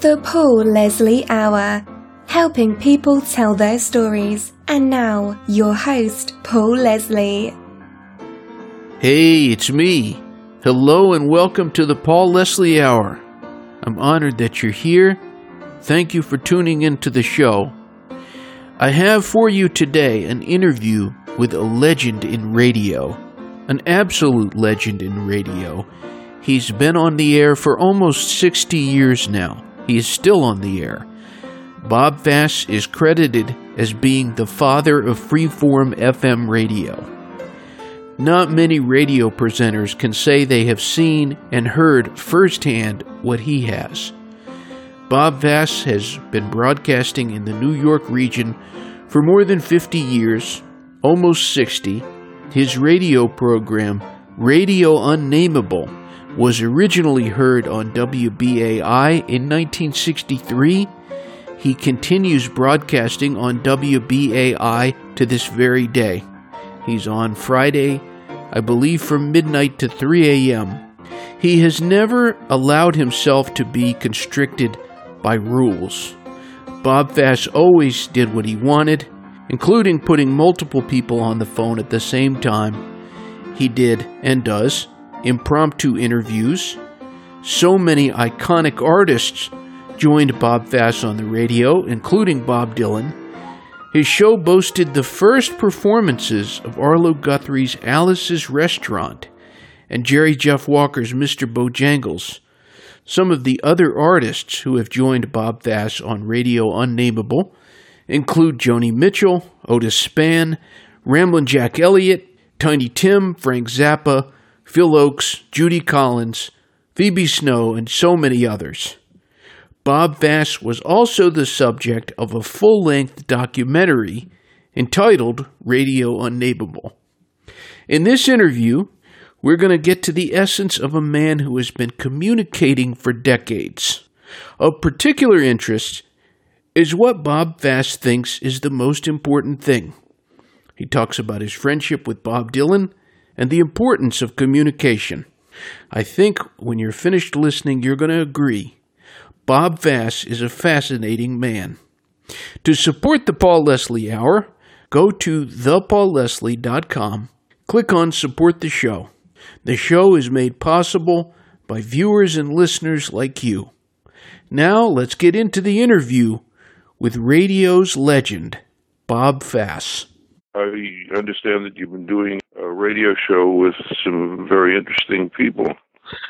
The Paul Leslie Hour, helping people tell their stories. And now, your host, Paul Leslie. Hey, it's me. Hello and welcome to the Paul Leslie Hour. I'm honored that you're here. Thank you for tuning into the show. I have for you today an interview with a legend in radio, an absolute legend in radio. He's been on the air for almost 60 years now. He is still on the air. Bob Fass is credited as being the father of freeform FM radio. Not many radio presenters can say they have seen and heard firsthand what he has. Bob Fass has been broadcasting in the New York region for more than 50 years, almost 60. His radio program, Radio Unnameable, was originally heard on WBAI in 1963. He continues broadcasting on WBAI to this very day. He's on Friday, I believe from midnight to 3 a.m. He has never allowed himself to be constricted by rules. Bob Fass always did what he wanted, including putting multiple people on the phone at the same time. He did, and does, impromptu interviews. So many iconic artists joined Bob Fass on the radio, including Bob Dylan. His show boasted the first performances of Arlo Guthrie's Alice's Restaurant and Jerry Jeff Walker's Mr. Bojangles. Some of the other artists who have joined Bob Fass on Radio Unnameable include Joni Mitchell, Otis Spann, Ramblin' Jack Elliott, Tiny Tim, Frank Zappa, Phil Ochs, Judy Collins, Phoebe Snow, and so many others. Bob Fass was also the subject of a full length documentary entitled Radio Unnameable. In this interview, we're going to get to the essence of a man who has been communicating for decades. Of particular interest is what Bob Fass thinks is the most important thing. He talks about his friendship with Bob Dylan and the importance of communication. I think when you're finished listening, you're going to agree Bob Fass is a fascinating man. To support the Paul Leslie Hour, go to thepaulleslie.com, click on Support the Show. The show is made possible by viewers and listeners like you. Now let's get into the interview with radio's legend, Bob Fass. I understand that you've been doing a radio show with some very interesting people.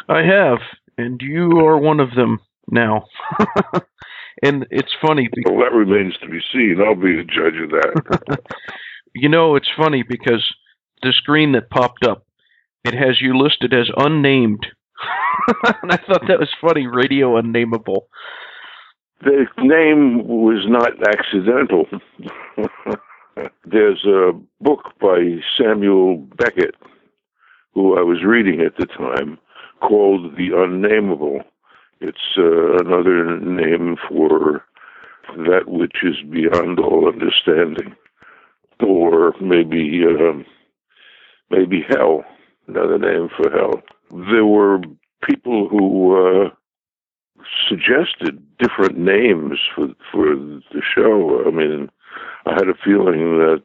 I have, and you are one of them now. and it's funny. Because, well, that remains to be seen. I'll be the judge of that. you know, it's funny because the screen that popped up, it has you listed as unnamed. and I thought that was funny. Radio unnameable. The name was not accidental. There's a book by Samuel Beckett, who I was reading at the time, called The Unnameable it's uh, another name for that which is beyond all understanding, or maybe um, maybe hell. Another name for hell. There were people who uh, suggested different names for for the show. I mean, I had a feeling that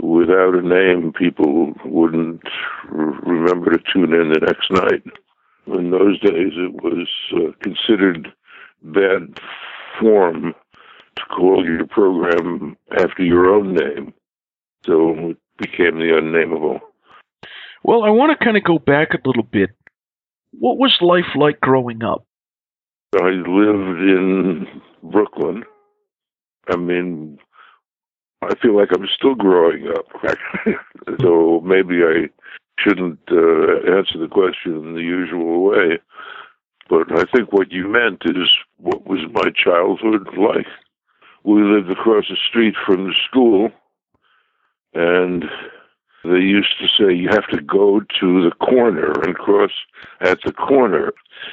without a name, people wouldn't remember to tune in the next night in those days it was uh, considered bad form to call your program after your own name. So it became the unnameable. Well, I want to kind of go back a little bit. What was life like growing up? I lived in Brooklyn. I mean, I feel like I'm still growing up. so maybe I shouldn't uh, answer the question in the usual way. But I think what you meant is what was my childhood like. We lived across the street from the school, and they used to say you have to go to the corner and cross at the corner.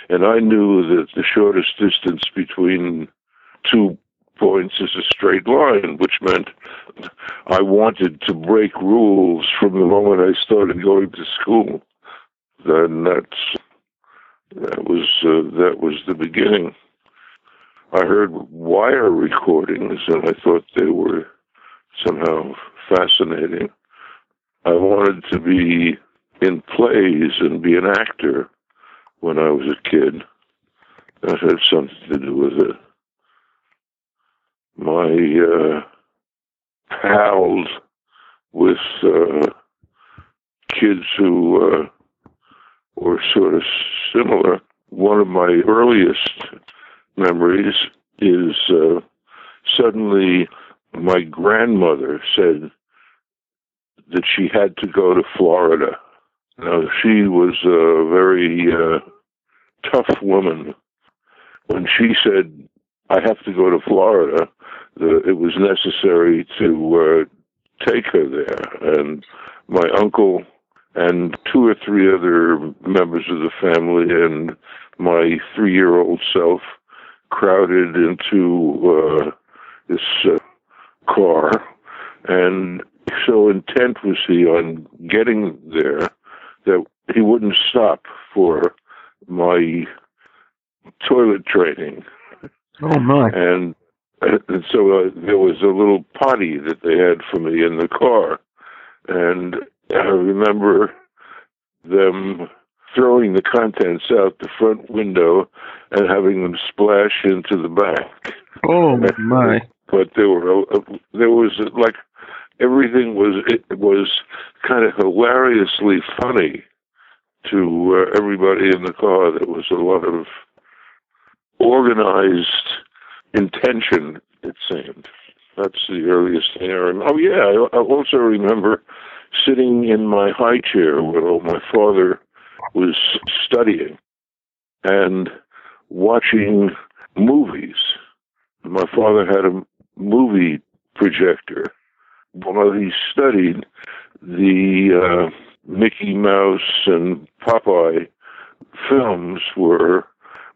And I knew that the shortest distance between two points is a straight line, which meant I wanted to break rules from the moment I started going to school. Then that's that was uh, that was the beginning. I heard wire recordings and I thought they were somehow fascinating. I wanted to be in plays and be an actor when I was a kid. That had something to do with it. My uh, pals with uh, kids who uh, were sort of similar. One of my earliest memories is uh, suddenly my grandmother said that she had to go to Florida. Now, she was a very uh, tough woman. When she said, I have to go to Florida, the, it was necessary to uh, take her there. And my uncle and two or three other members of the family and my three year old self crowded into uh, this uh, car. And so intent was he on getting there that he wouldn't stop for my toilet training. Oh my! And, and so uh, there was a little potty that they had for me in the car, and I remember them throwing the contents out the front window and having them splash into the back. Oh my! but there were uh, there was like everything was it was kind of hilariously funny to uh, everybody in the car. There was a lot of organized intention. It seemed. That's the earliest thing I remember. Oh yeah, I, also remember sitting in my high chair while my father was studying and watching movies. My father had a movie projector while he studied the uh, Mickey Mouse and Popeye films were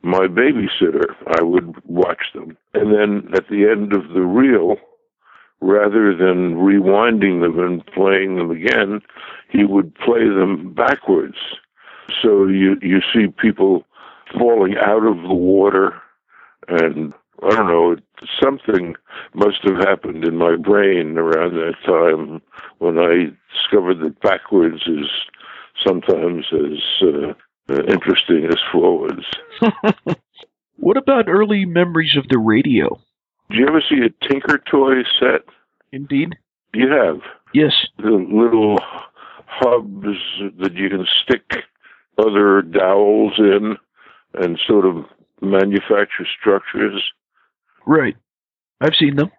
my babysitter. I would watch them. And then at the end of the reel, rather than rewinding them and playing them again, he would play them backwards. So you, you see people falling out of the water and I don't know, something must have happened in my brain around that time when I discovered that backwards is sometimes as uh, Uh, interesting as forwards. what about early memories of the radio? Did you ever see a Tinker Toy set? Indeed. You have? Yes. The little hubs that you can stick other dowels in and sort of manufacture structures. Right. I've seen them.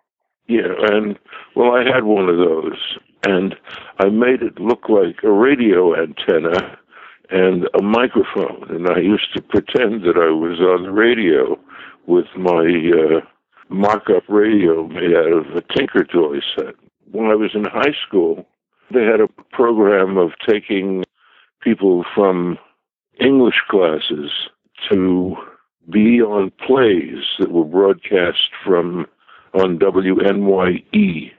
Yeah, and well, I had one of those, and I made it look like a radio antenna and a microphone, and I used to pretend that I was on the radio with my uh, mock-up radio made out of a Tinker Toy set. When I was in high school, they had a program of taking people from English classes to be on plays that were broadcast from on WNYE,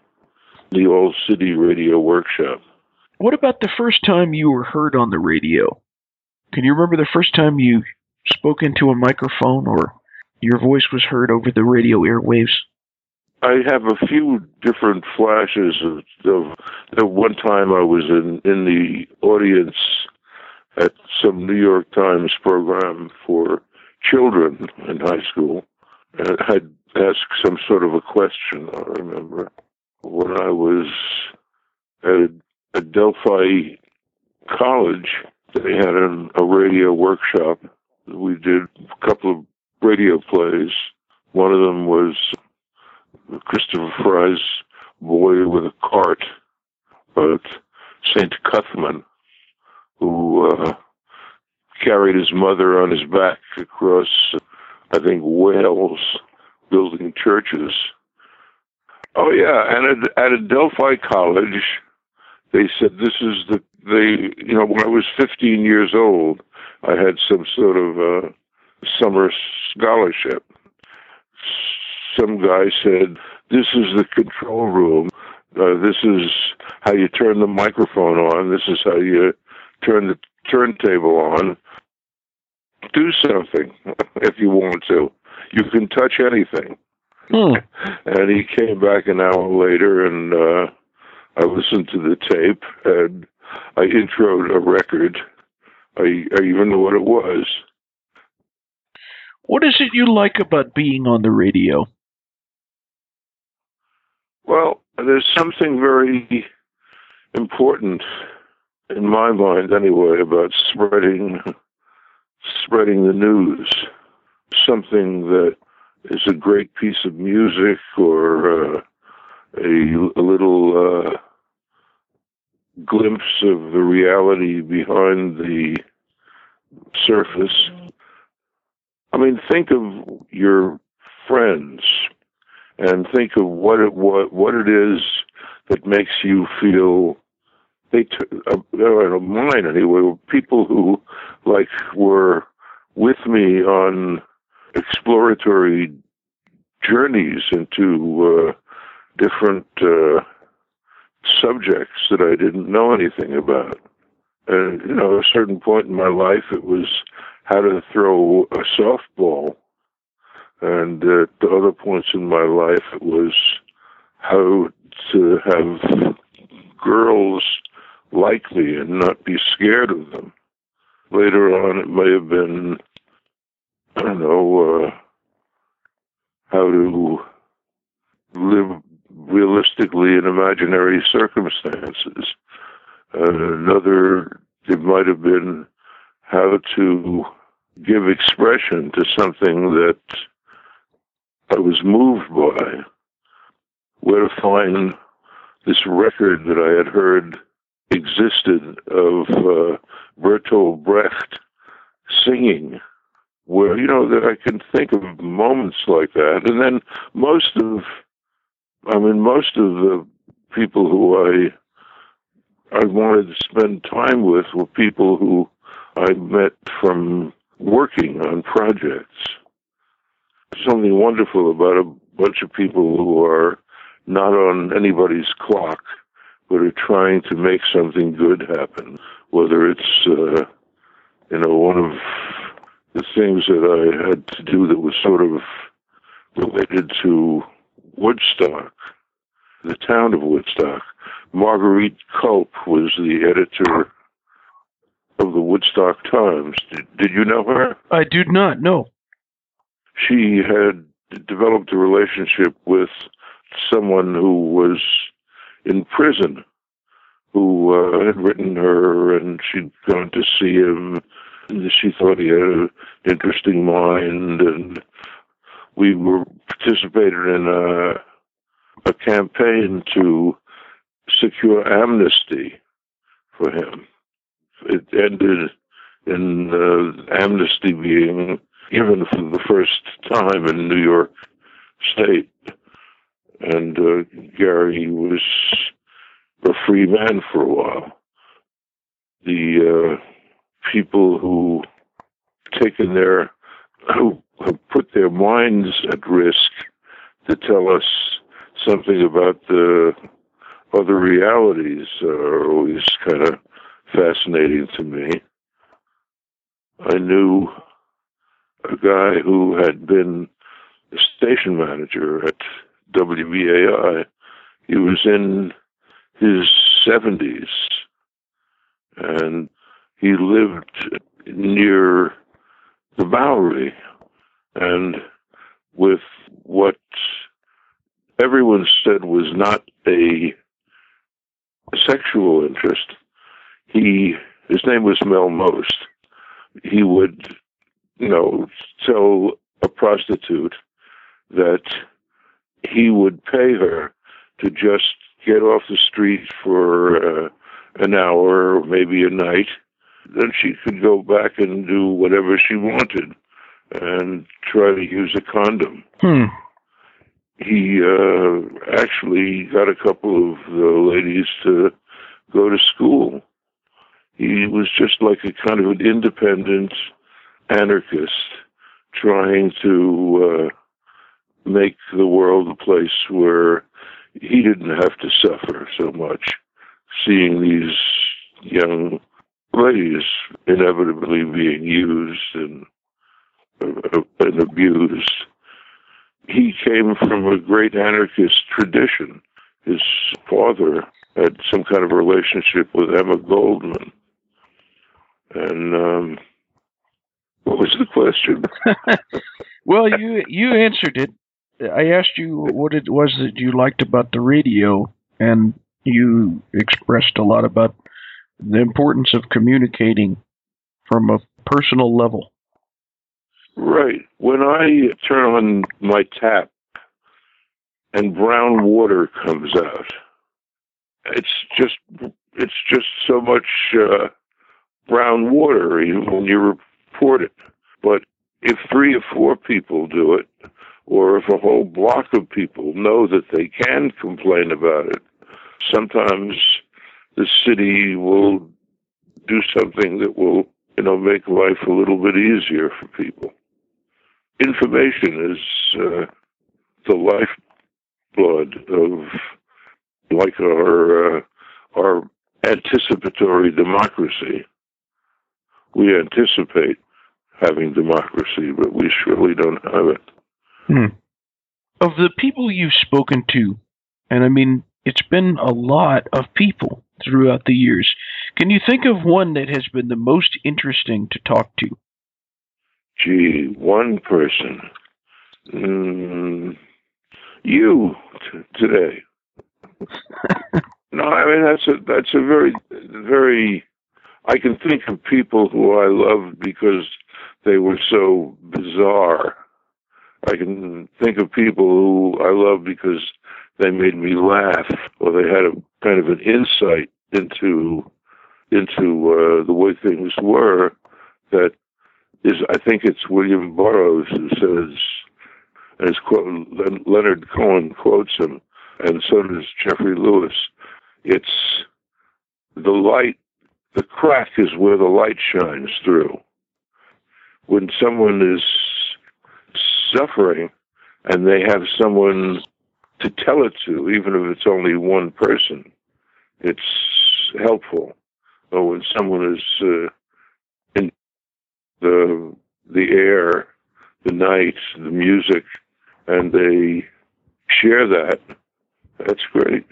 the All City Radio Workshop. What about the first time you were heard on the radio? Can you remember the first time you spoke into a microphone or your voice was heard over the radio airwaves? I have a few different flashes of, of the one time I was in, in the audience at some New York Times program for children in high school and I had asked some sort of a question, I remember. When I was at Adelphi College, they had an, a radio workshop. We did a couple of radio plays. One of them was Christopher Fry's Boy with a Cart about St. Cuthman, who uh, carried his mother on his back across, I think, Wales, building churches. Oh yeah, and at, at Adelphi College, they said this is the they you know when I was 15 years old, I had some sort of uh, summer scholarship. Some guy said this is the control room. Uh, this is how you turn the microphone on. This is how you turn the turntable on do something if you want to. you can touch anything. Hmm. And he came back an hour later, and uh, I listened to the tape, and I introed a record. I, I even know what it was. What is it you like about being on the radio? Well, there's something very important in my mind, anyway, about spreading spreading the news. Something that is a great piece of music or uh, a, a little uh, glimpse of the reality behind the surface. I mean, think of your friends and think of what it what what it is that makes you feel they t- uh, uh, mine anyway people who like were with me on exploratory journeys into uh, different uh, subjects that I didn't know anything about. And you know, at a certain point in my life, it was how to throw a softball, and at other points in my life, it was how to have girls like me and not be scared of them. Later on, it may have been, I don't know, uh, how to live realistically in imaginary circumstances. Another, it might have been how to give expression to something that I was moved by. Where to find this record that I had heard existed of uh, Bertolt Brecht singing where you know that I can think of moments like that, and then most of, I mean, most of the people who I I wanted to spend time with were people who I met from working on projects. Something wonderful about a bunch of people who are not on anybody's clock, but are trying to make something good happen. Whether it's uh, you know one of the things that I had to do that was sort of related to Woodstock, the town of Woodstock. Marguerite Culp was the editor of the Woodstock Times. Did, did you know her? I do not know. She had developed a relationship with someone who was in prison who uh, had written her and she'd gone to see him she thought he had an interesting mind, and we were participated in a, a campaign to secure amnesty for him. It ended in uh, amnesty being given for the first time in New York State, and uh, Gary was a free man for a while. The uh, people who taken their who have put their minds at risk to tell us something about the other realities are always kind of fascinating to me. I knew a guy who had been a station manager at WBAI. He was in his 70s and he lived near the Bowery and with what everyone said was not a sexual interest. He his name was Mel Most. He would, you know, tell a prostitute that he would pay her to just get off the street for uh, an hour or maybe a night then she could go back and do whatever she wanted and try to use a condom. Hmm. He uh, actually got a couple of the ladies to go to school. He was just like a kind of an independent anarchist trying to uh, make the world a place where he didn't have to suffer so much seeing these young ladies inevitably being used and, uh, and abused. he came from a great anarchist tradition. His father had some kind of relationship with Emma Goldman. And um, what was the question? well, you you answered it. I asked you what it was that you liked about the radio, and you expressed a lot about the importance of communicating from a personal level. Right. When I turn on my tap and brown water comes out, it's just it's just so much uh, brown water when you report it. But if three or four people do it, or if a whole block of people know that they can complain about it, sometimes the city will do something that will, you know, make life a little bit easier for people. Information is uh, the lifeblood of, like our uh, our anticipatory democracy. We anticipate having democracy, but we surely don't have it. Hmm. Of the people you've spoken to, and I mean, it's been a lot of people throughout the years. Can you think of one that has been the most interesting to talk to? Gee, one person. Mm, you t- today. no, I mean that's a that's a very very. I can think of people who I loved because they were so bizarre. I can think of people who I love because they made me laugh or they had a kind of an insight into into uh, the way things were that is I think it's William Burroughs who says as quote, Leonard Cohen quotes him and so does Geoffrey Lewis it's the light the crack is where the light shines through. When someone is suffering and they have someone to tell it to, even if it's only one person, it's helpful. Or when someone is uh, in the the air, the night, the music, and they share that, that's great.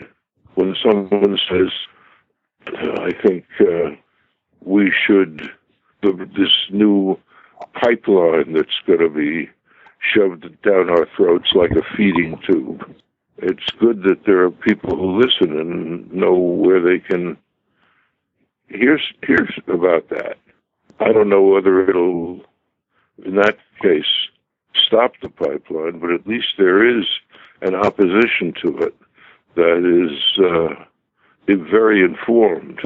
When someone says, "I think uh, we should," this new pipeline that's going to be shoved down our throats like a feeding tube. It's good that there are people who listen and know where they can. Here's here's about that. I don't know whether it'll, in that case, stop the pipeline, but at least there is an opposition to it that is uh, very informed,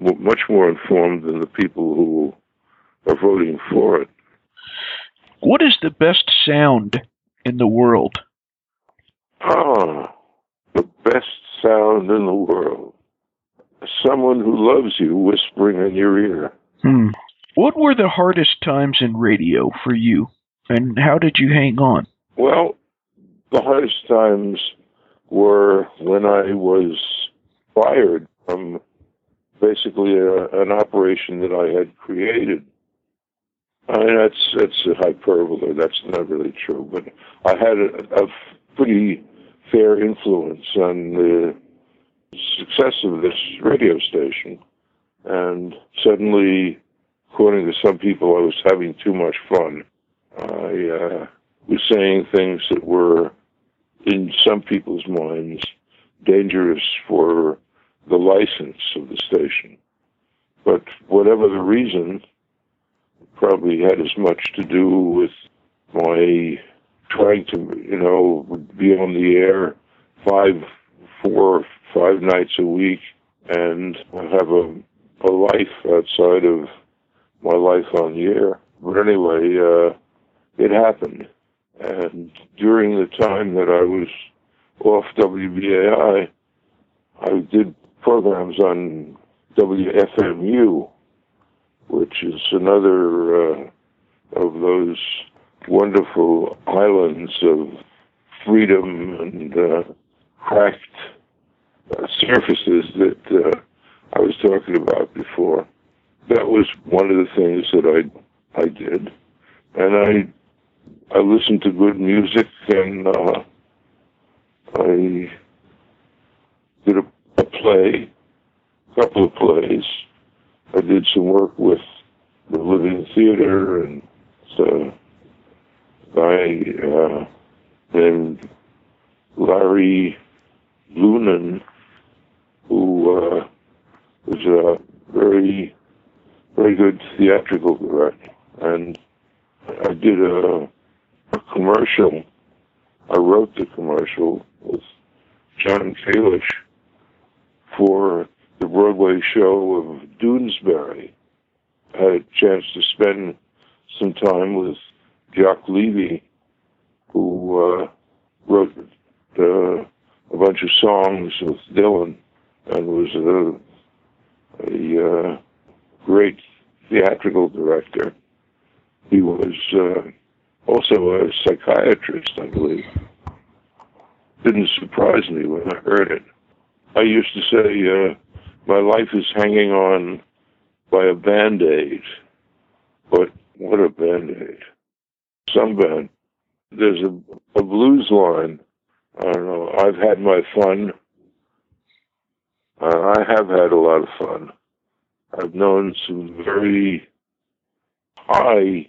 much more informed than the people who are voting for it. What is the best sound in the world? Oh, the best sound in the world. Someone who loves you whispering in your ear. Hmm. What were the hardest times in radio for you, and how did you hang on? Well, the hardest times were when I was fired from basically a, an operation that I had created I mean, that's that's a hyperbole. That's not really true. But I had a, a pretty fair influence on the success of this radio station, and suddenly, according to some people, I was having too much fun. I uh, was saying things that were, in some people's minds, dangerous for the license of the station. But whatever the reason, probably had as much to do with my trying to, you know, be on the air five, four, five nights a week and have a, a life outside of my life on the air. But anyway, uh, it happened. And during the time that I was off WBAI, I did programs on WFMU, which is another uh, of those wonderful islands of freedom and uh, cracked uh, surfaces that uh, I was talking about before. That was one of the things that I I did, and I I listened to good music and uh, I did a, a play, a couple of plays. I did some work with the Living Theater and a guy uh, named Larry Lunan, who uh, was a very, very good theatrical director. And I did a, a commercial. I wrote the commercial with John Kalish for the Broadway show of Doonesbury. I had a chance to spend some time with Jacques Levy, who uh, wrote uh, a bunch of songs with Dylan and was a, a uh, great theatrical director. He was uh, also a psychiatrist, I believe. Didn't surprise me when I heard it. I used to say, uh, my life is hanging on by a band aid. But what a band aid. Band. There's a, a blues line. I don't know. I've had my fun. Uh, I have had a lot of fun. I've known some very high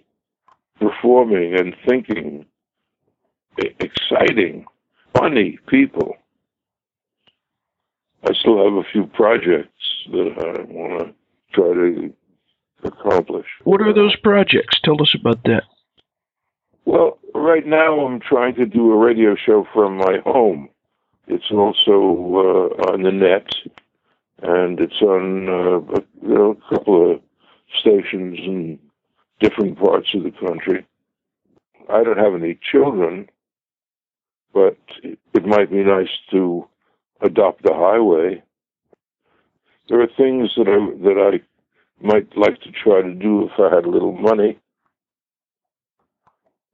performing and thinking, exciting, funny people. I still have a few projects that I want to try to accomplish. What are those projects? Tell us about that. Well, right now I'm trying to do a radio show from my home. It's also uh, on the net, and it's on uh, a, you know, a couple of stations in different parts of the country. I don't have any children, but it might be nice to adopt the highway. There are things that I that I might like to try to do if I had a little money.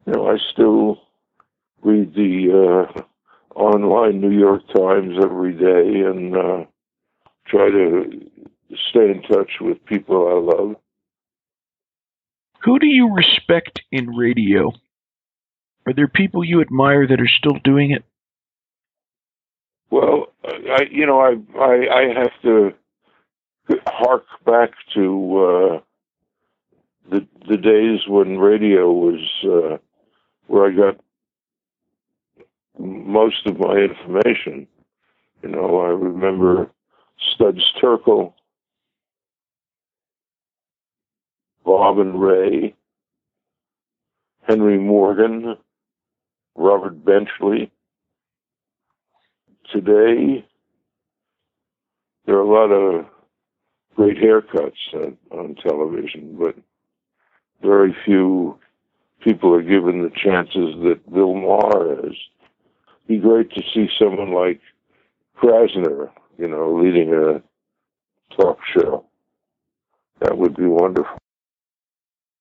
You know, I still read the uh, online New York Times every day and uh, try to stay in touch with people I love. Who do you respect in radio? Are there people you admire that are still doing it? Well, I you know I I, I have to hark back to uh, the the days when radio was uh, where I got most of my information. You know, I remember Studs Terkel, Bob and Ray, Henry Morgan, Robert Benchley. Today, there are a lot of great haircuts on, on television, but very few people are given the chances that Bill Maher is. Be great to see someone like Krassner, you know, leading a talk show. That would be wonderful.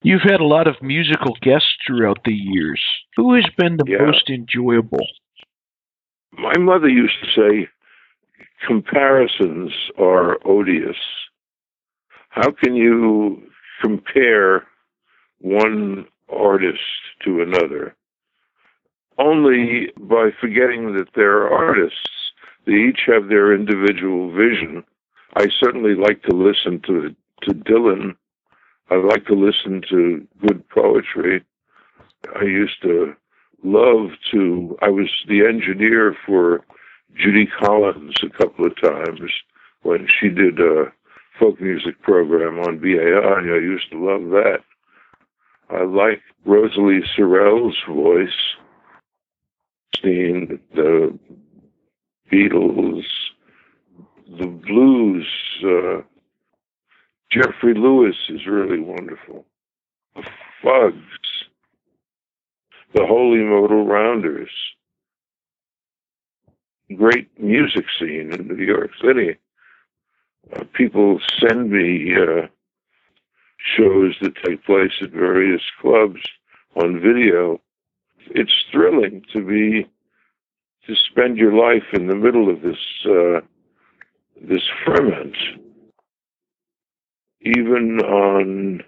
You've had a lot of musical guests throughout the years. Who has been the Yeah. most enjoyable? My mother used to say, comparisons are odious. How can you compare one artist to another? Only by forgetting that they're artists. They each have their individual vision. I certainly like to listen to to Dylan. I like to listen to good poetry. I used to love to. I was the engineer for Judy Collins a couple of times when she did a folk music program on BAI. I used to love that. Like Rosalie Sorrels' voice, seeing the Beatles, the blues. Uh, Jeffrey Lewis is really wonderful. The Fugs, the Holy Modal Rounders. Great music scene in New York City. Uh, people send me uh, shows that take place at various clubs on video. It's thrilling to be to spend your life in the middle of this uh, this ferment. Even on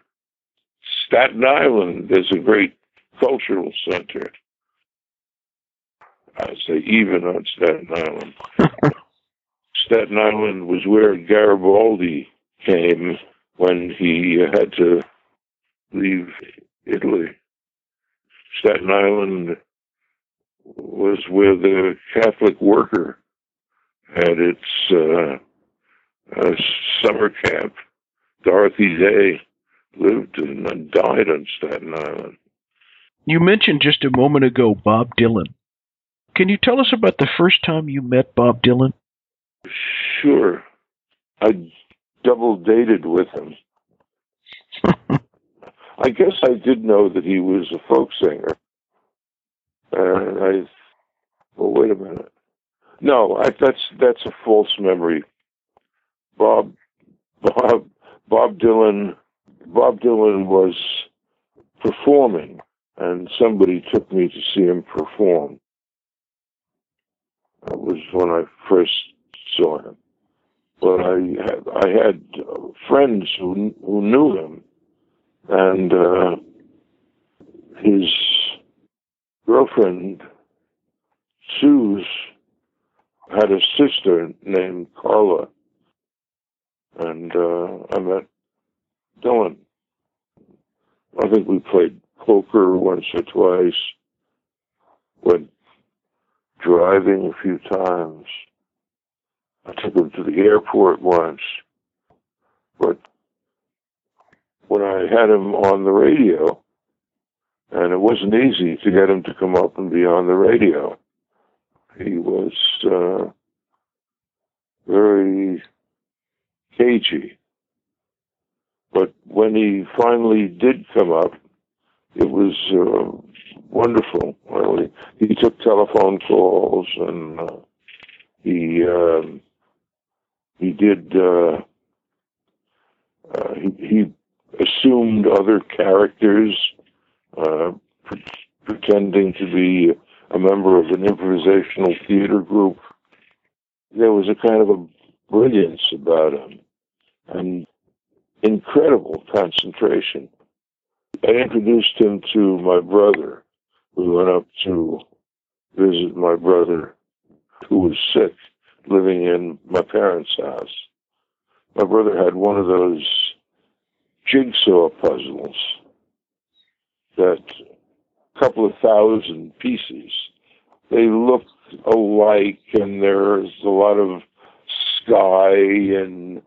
Staten Island, there's a great cultural center. I say even on Staten Island. Staten Island was where Garibaldi came when he had to leave Italy. Staten Island was where the Catholic worker had its uh, uh, summer camp. Dorothy Day lived and died on Staten Island. You mentioned just a moment ago Bob Dylan. Can you tell us about the first time you met Bob Dylan? Sure. I double dated with him. I guess I did know that he was a folk singer. And I, well, wait a minute. No, I, that's that's a false memory. Bob, Bob, Bob Dylan, Bob Dylan was performing, and somebody took me to see him perform. That was when I first saw him. But I had, I had friends who who knew him, and uh, his girlfriend Suze had a sister named Carla, and uh, I met Dylan. I think we played poker once or twice. Went driving a few times. I took him to the airport once. But when I had him on the radio, and it wasn't easy to get him to come up and be on the radio, he was uh, very cagey. But when he finally did come up, it was uh, wonderful. Well, he, he, took telephone calls and uh, he um, he did uh, uh, he, he, assumed other characters, uh, pre- pretending to be a member of an improvisational theater group. There was a kind of a brilliance about him and incredible concentration. I introduced him to my brother. We went up to visit my brother who was sick living in my parents' house. My brother had one of those jigsaw puzzles that a couple of thousand pieces. They look alike, and there's a lot of sky, and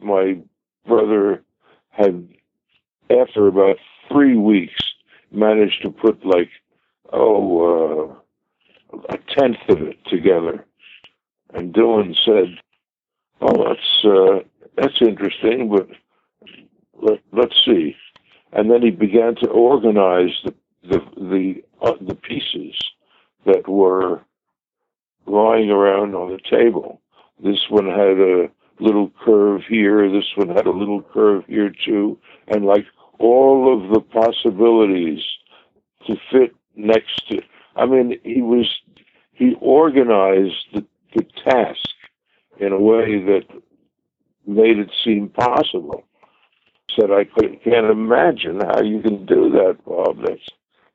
my brother had, after about three weeks, managed to put like, oh, uh, a tenth of it together. And Dylan said, "Oh, that's uh, that's interesting, but let, let's see." And then he began to organize the the the, uh, the pieces that were lying around on the table. This one had a little curve here. This one had a little curve here too, and like all of the possibilities to fit next to. I mean, he was he organized the the task in a way that made it seem possible. Said I can't imagine how you can do that, Bob. That's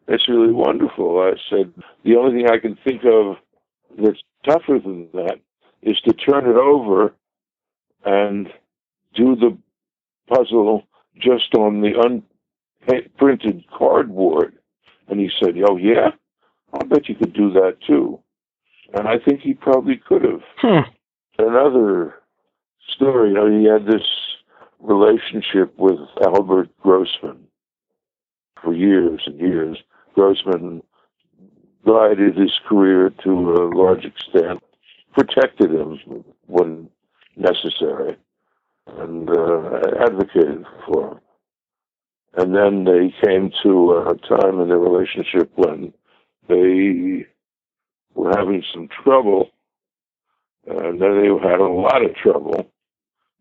that's really wonderful. I said the only thing I can think of that's tougher than that is to turn it over and do the puzzle just on the unprinted cardboard. And he said, "Oh yeah, I'll bet you could do that too." And I think he probably could have. Hmm. Another story, you know, he had this relationship with Albert Grossman for years and years. Grossman guided his career to a large extent, protected him when necessary, and uh, advocated for him. And then they came to a time in their relationship when they were having some trouble, and then they had a lot of trouble,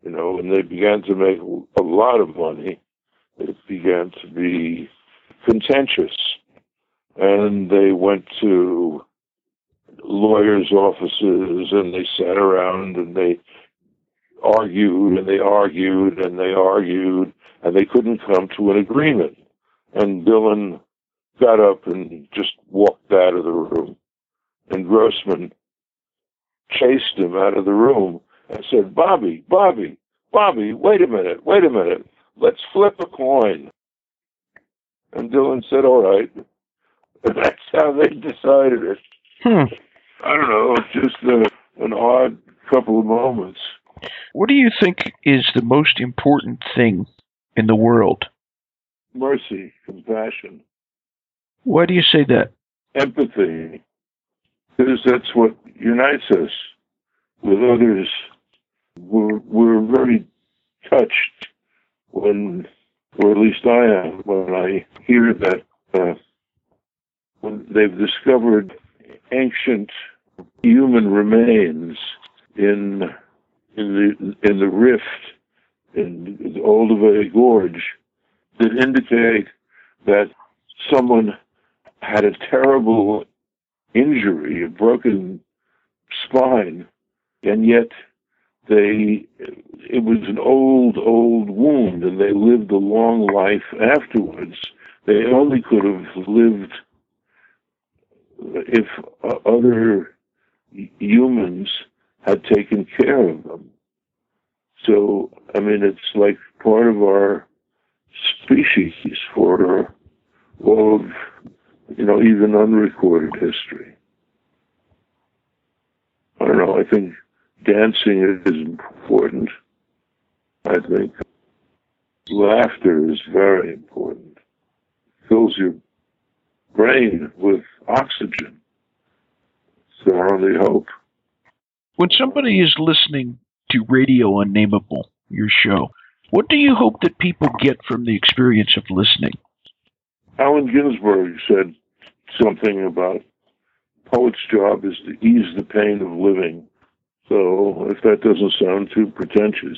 you know, and they began to make a lot of money. It began to be contentious, and they went to lawyers' offices and they sat around and they argued and they argued and they argued and they couldn't come to an agreement. And Dylan got up and just walked out of the room. And Grossman chased him out of the room and said, Bobby, Bobby, Bobby, wait a minute, wait a minute. Let's flip a coin. And Dylan said, all right. And that's how they decided it. Hmm. I don't know, just a, an odd couple of moments. What do you think is the most important thing in the world? Mercy, compassion, Why do you say that? empathy, because that's what unites us with others. We're, we're very touched when, or at least I am, when I hear that uh, when they've discovered ancient human remains in in the in the rift in the Olduvai Gorge that indicate that someone had a terrible injury, a broken spine, and yet they it was an old old wound and they lived a long life afterwards. They only could have lived if uh, other humans had taken care of them. So i mean it's like part of our species for all of you know even unrecorded history i don't know i think dancing is important. I think laughter is very important. It Fills your brain with oxygen. So I only hope. When somebody is listening to Radio Unnameable, your show, what do you hope that people get from the experience of listening? Allen Ginsberg said something about poet's job is to ease the pain of living. So if that doesn't sound too pretentious,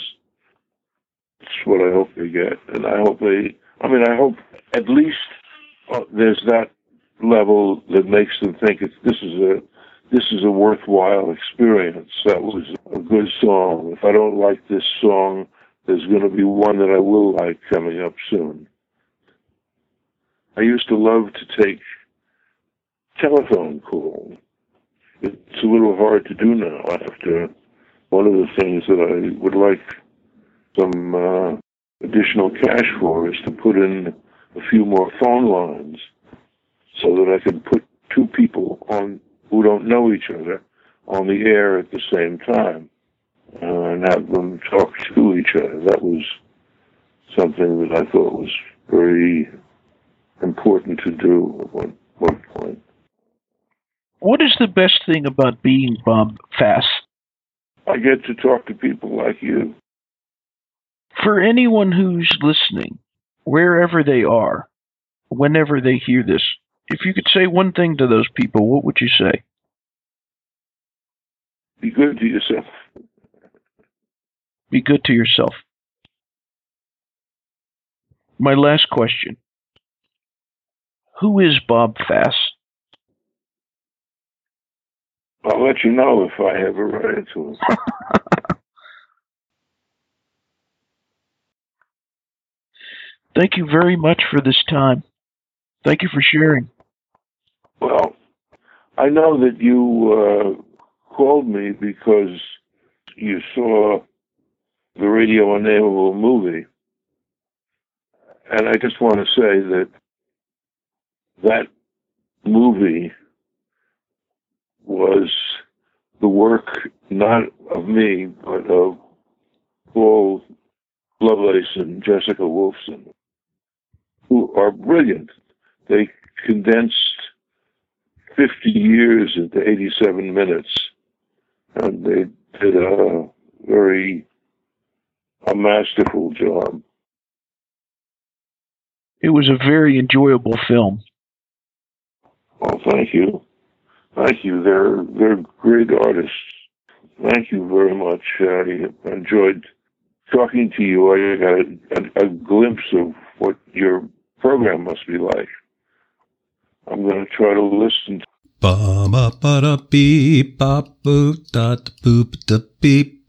it's what I hope they get. And I hope they, I mean, I hope at least uh, there's that level that makes them think it's, this is a, this is a worthwhile experience. That was a good song. If I don't like this song, there's going to be one that I will like coming up soon. I used to love to take telephone call. it's a little hard to do now after one of the things that I would like some uh, additional cash for is to put in a few more phone lines so that I can put two people on who don't know each other on the air at the same time uh, and have them talk to each other. That was something that I thought was very important to do at one, one point. What is the best thing about being Bob Fass? I get to talk to people like you. For anyone who's listening, wherever they are, whenever they hear this, if you could say one thing to those people, what would you say? Be good to yourself. Be good to yourself. My last question Who is Bob Fass? I'll let you know if I ever run into him. Thank you very much for this time. Thank you for sharing. Well, I know that you uh, called me because you saw the Radio Unnameable movie. And I just want to say that that movie was the work not of me, but of Paul Lovelace and Jessica Wolfson, who are brilliant. They condensed 50 years into 87 minutes, and they did a very a masterful job. It was a very enjoyable film. Well, thank you. Thank you. They're they're great artists. Thank you very much. I enjoyed talking to you. I got a, a, a glimpse of what your program must be like. I'm going to try to listen. Ba ba ba da beep ba boop da boop da beep